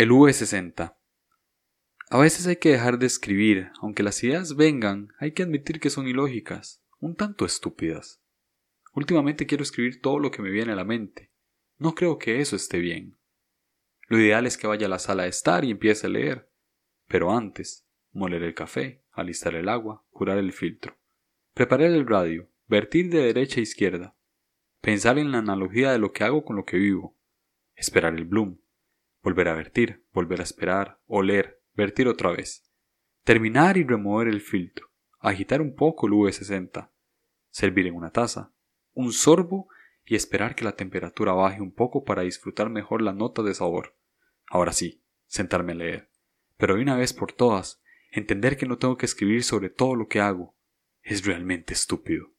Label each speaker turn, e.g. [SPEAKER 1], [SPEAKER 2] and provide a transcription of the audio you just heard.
[SPEAKER 1] El V60. A veces hay que dejar de escribir, aunque las ideas vengan, hay que admitir que son ilógicas, un tanto estúpidas. Últimamente quiero escribir todo lo que me viene a la mente. No creo que eso esté bien. Lo ideal es que vaya a la sala de estar y empiece a leer. Pero antes, moler el café, alistar el agua, curar el filtro, preparar el radio, vertir de derecha a izquierda, pensar en la analogía de lo que hago con lo que vivo, esperar el bloom, volver a vertir, volver a esperar, oler, vertir otra vez, terminar y remover el filtro, agitar un poco el V60, servir en una taza, un sorbo y esperar que la temperatura baje un poco para disfrutar mejor la nota de sabor. Ahora sí, sentarme a leer. Pero de una vez por todas, entender que no tengo que escribir sobre todo lo que hago es realmente estúpido.